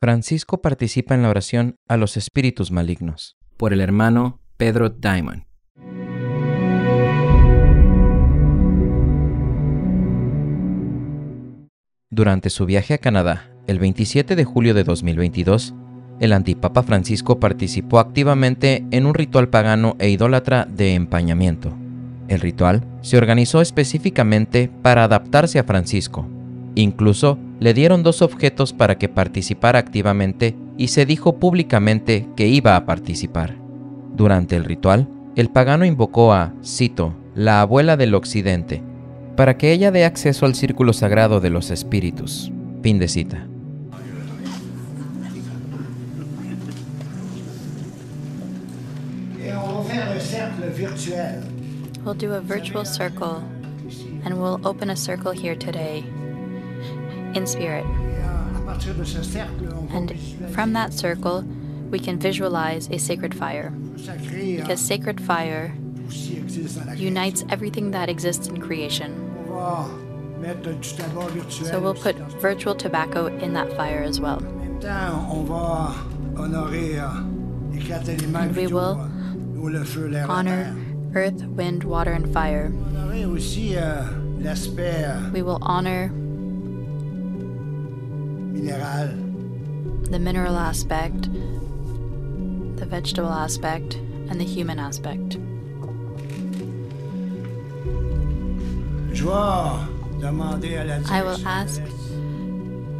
Francisco participa en la oración a los espíritus malignos. Por el hermano Pedro Diamond. Durante su viaje a Canadá, el 27 de julio de 2022, el antipapa Francisco participó activamente en un ritual pagano e idólatra de empañamiento. El ritual se organizó específicamente para adaptarse a Francisco. Incluso le dieron dos objetos para que participara activamente y se dijo públicamente que iba a participar. Durante el ritual, el pagano invocó a, cito, la abuela del occidente, para que ella dé acceso al círculo sagrado de los espíritus. Fin de cita. We'll do a virtual circle and we'll open a circle here today in spirit. And from that circle, we can visualize a sacred fire. Because sacred fire unites everything that exists in creation. So we'll put virtual tobacco in that fire as well. And we will honor earth, wind, water, and fire. We will honor the mineral aspect, the vegetable aspect, and the human aspect. I will ask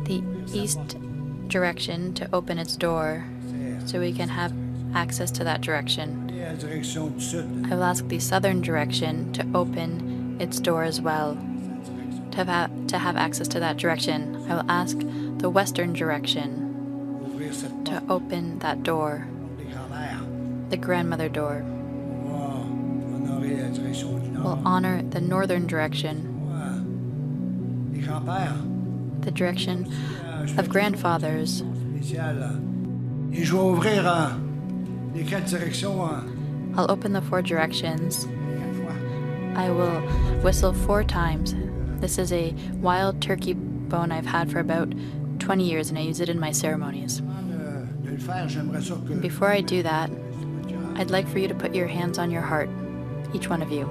the east direction to open its door so we can have access to that direction. I will ask the southern direction to open its door as well. To have, to have access to that direction, I will ask the western direction to open that door, the grandmother door. We'll honor the northern direction, the direction of grandfathers. I'll open the four directions. I will whistle four times. This is a wild turkey bone I've had for about 20 years and I use it in my ceremonies. Before I do that, I'd like for you to put your hands on your heart, each one of you.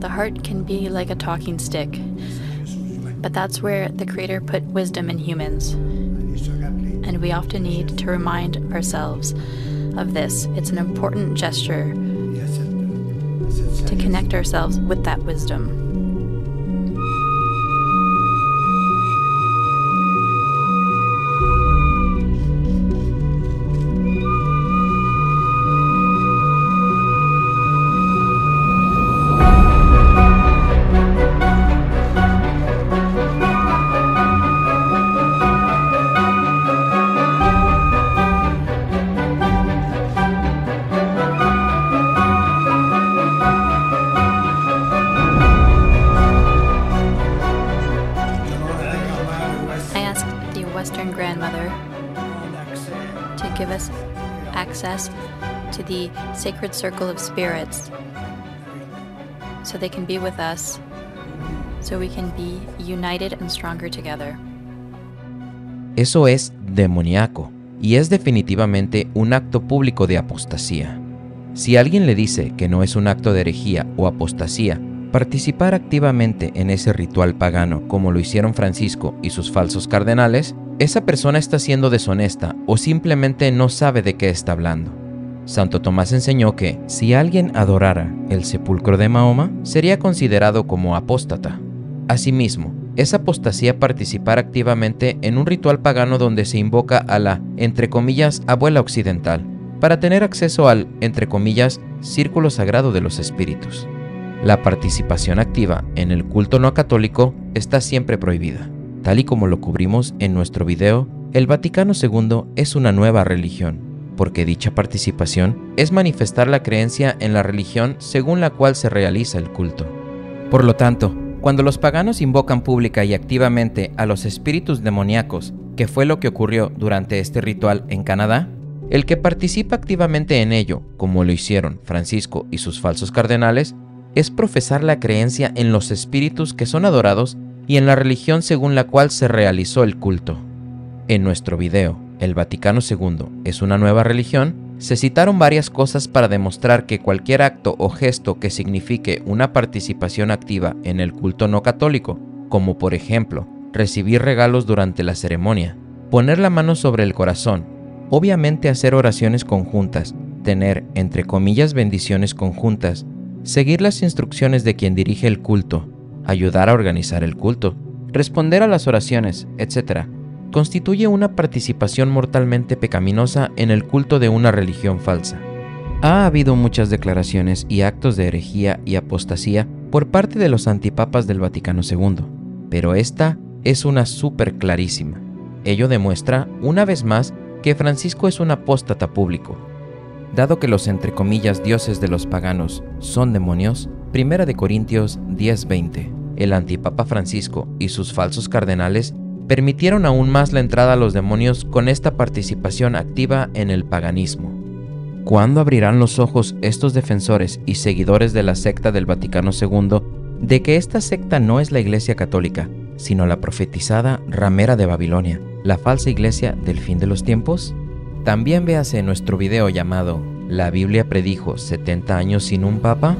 The heart can be like a talking stick, but that's where the Creator put wisdom in humans. And we often need to remind ourselves of this. It's an important gesture to connect ourselves with that wisdom. Access to the sacred circle of spirits so they can be with us, so we can be united and stronger together. Eso es demoníaco y es definitivamente un acto público de apostasía. Si alguien le dice que no es un acto de herejía o apostasía, participar activamente en ese ritual pagano como lo hicieron Francisco y sus falsos cardenales, esa persona está siendo deshonesta o simplemente no sabe de qué está hablando. Santo Tomás enseñó que si alguien adorara el sepulcro de Mahoma, sería considerado como apóstata. Asimismo, es apostasía participar activamente en un ritual pagano donde se invoca a la, entre comillas, abuela occidental, para tener acceso al, entre comillas, círculo sagrado de los espíritus. La participación activa en el culto no católico está siempre prohibida. Tal y como lo cubrimos en nuestro video, el Vaticano II es una nueva religión, porque dicha participación es manifestar la creencia en la religión según la cual se realiza el culto. Por lo tanto, cuando los paganos invocan pública y activamente a los espíritus demoníacos, que fue lo que ocurrió durante este ritual en Canadá, el que participa activamente en ello, como lo hicieron Francisco y sus falsos cardenales, es profesar la creencia en los espíritus que son adorados y en la religión según la cual se realizó el culto. En nuestro video, El Vaticano II es una nueva religión, se citaron varias cosas para demostrar que cualquier acto o gesto que signifique una participación activa en el culto no católico, como por ejemplo, recibir regalos durante la ceremonia, poner la mano sobre el corazón, obviamente hacer oraciones conjuntas, tener, entre comillas, bendiciones conjuntas, seguir las instrucciones de quien dirige el culto, ayudar a organizar el culto, responder a las oraciones, etc., constituye una participación mortalmente pecaminosa en el culto de una religión falsa. Ha habido muchas declaraciones y actos de herejía y apostasía por parte de los antipapas del Vaticano II, pero esta es una súper clarísima. Ello demuestra, una vez más, que Francisco es un apóstata público. Dado que los entre comillas dioses de los paganos son demonios, 1 de Corintios 10:20 el antipapa Francisco y sus falsos cardenales permitieron aún más la entrada a los demonios con esta participación activa en el paganismo. ¿Cuándo abrirán los ojos estos defensores y seguidores de la secta del Vaticano II de que esta secta no es la Iglesia Católica, sino la profetizada ramera de Babilonia, la falsa iglesia del fin de los tiempos? También véase nuestro video llamado ¿La Biblia predijo 70 años sin un papa?